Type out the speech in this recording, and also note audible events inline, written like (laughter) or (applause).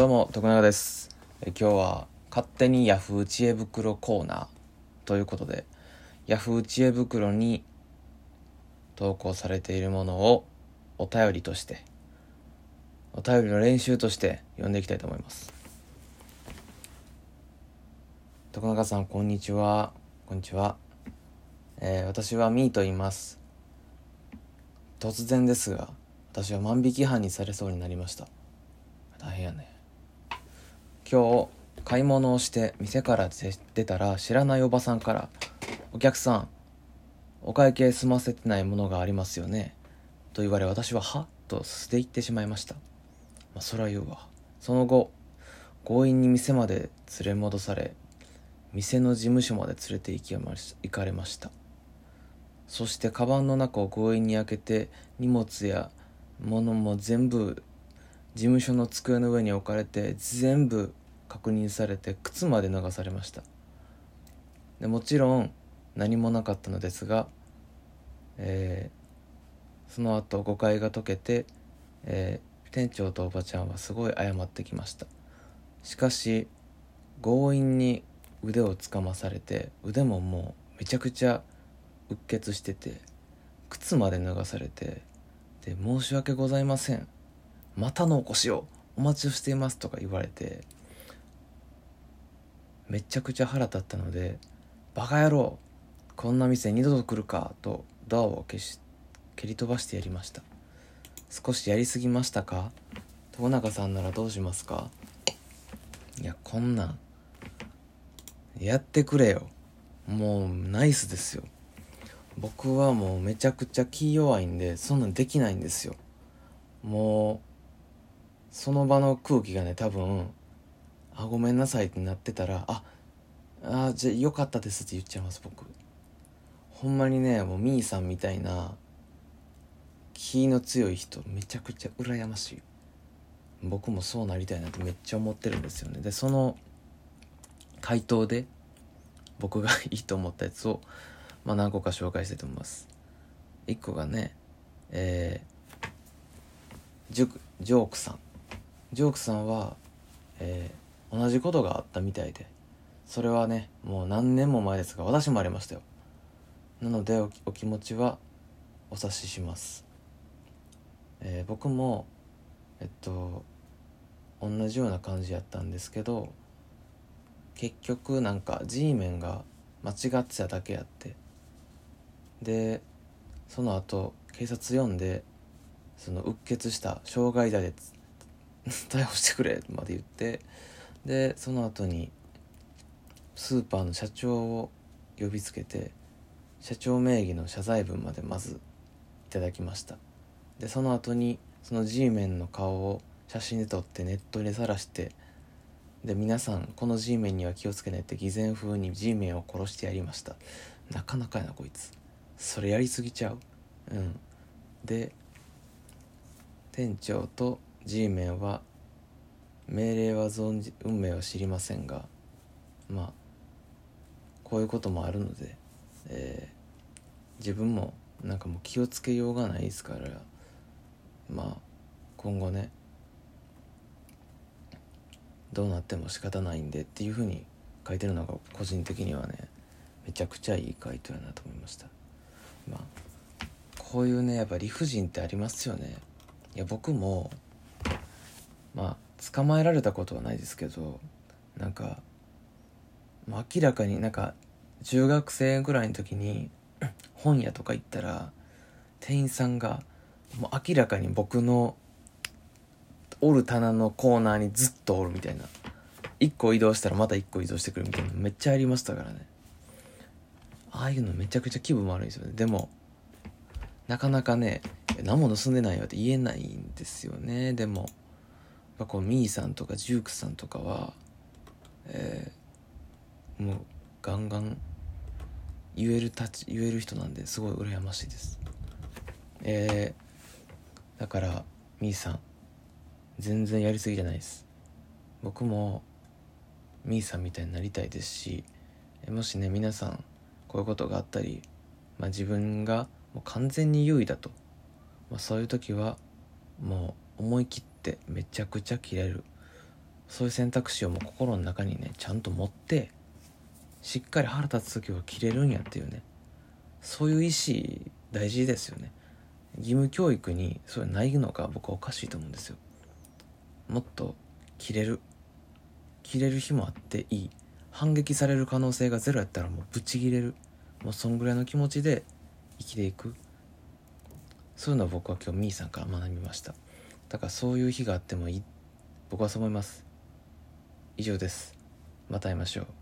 どうも徳永ですえ今日は勝手にヤフー知恵袋コーナーということでヤフー知恵袋に投稿されているものをお便りとしてお便りの練習として読んでいきたいと思います。徳永さんこんにちは。こんにちは、えー私はミーと言います。突然ですが私は万引き犯にされそうになりました。大変やね。今日買い物をして店から出たら知らないおばさんから「お客さんお会計済ませてないものがありますよね」と言われ私は「は?」と素で言ってしまいましたまあそら言うわその後強引に店まで連れ戻され店の事務所まで連れて行きまし行かれましたそしてカバンの中を強引に開けて荷物や物も全部事務所の机の上に置かれて全部確認されて靴まで脱がされました。でもちろん何もなかったのですが、えーその後誤解が解けて、えー店長とおばちゃんはすごい謝ってきました。しかし強引に腕をつかまされて腕ももうめちゃくちゃうっ血してて靴まで脱がされてで「申し訳ございません。またのお越しをお待ちをしています」とか言われてめちゃくちゃ腹立ったので「バカ野郎こんな店二度と来るか」とドアを消し蹴り飛ばしてやりました少しやりすぎましたか？友永さんならどうしますかいやこんなんやってくれよ。もうナイスですよ。僕はもうめちゃくちゃ気弱いんでそんなんできないんですよ。もうその場の空気がね多分「あごめんなさい」ってなってたら「ああじゃあよかったです」って言っちゃいます僕。ほんまにねもうみーさんみたいな気の強い人めちゃくちゃ羨ましい。僕もそうなりたいなってめっちゃ思ってるんですよね。でその回答で僕がいいと思ったやつを、まあ、何個か紹介したいと思います。1個がねえー、ジョークさん。ジョークさんは、えー同じことがあったみたいで。それはねもう何年も前ですが私もありましたよ。なのでお気持ちはお察しします、えー僕もえっと同じような感じやったんですけど結局なんか G メンが間違ってただけやって。でその後警察呼んでそのうっ血した傷害罪で (laughs) 逮捕してくれまで言ってでその後にスーパーの社長を呼びつけて社長名義の謝罪文までまずいただきました。でその後にその G メンの顔を写真で撮ってネットにさらしてで皆さんこの G メンには気をつけねって偽善風に G メンを殺してやりました。なかなかやなこいつ。それやりすぎちゃう。うん。で店長と G メンは命令は存じ運命は知りませんがまあこういうこともあるので、えー自分もなんかもう気をつけようがないですからまあ今後ねどうなっても仕方ないんでっていうふうに書いてるのが個人的にはねめちゃくちゃいい回答やなと思いました。まあこういうねやっぱ理不尽ってありますよね。いや僕もまあ捕まえられたことはないですけどなんか、明らかになんか中学生ぐらいの時に (clears throat) 本屋とか行ったら店員さんがもう明らかに僕のおる棚のコーナーにずっとおるみたいな。1個移動したらまた1個移動してくるみたいなめっちゃありましたからね。ああいうのめちゃくちゃ気分悪いんですよね。でもなかなかね「何も盗んでないよ」って言えないんですよね。でもぱこうミーさんとかジュークさんとかはえーもうガンガン言えるたち言える人なんですごい羨ましいです。えー、だからみーさん全然やりすぎじゃないです。僕もみーさんみたいになりたいですしもしね皆さんこういうことがあったり、まあ、自分がもう完全に優位だと、まあ、そういう時はもう思い切っってめちゃくちゃ切れる。そういう選択肢をもう心の中にねちゃんと持ってしっかり腹立つ時は切れるんやっていうね。そういう意思大事ですよね。義務教育にそれないのが僕はおかしいと思うんですよ。もっと切れる。切れる日もあっていい。反撃される可能性がゼロやったらもうブチ切れる。もうそんぐらいの気持ちで生きていく。そういうのを僕は今日みーさんから学びました。だからそういう日があってもいい。僕はそう思います。以上です。また会いましょう。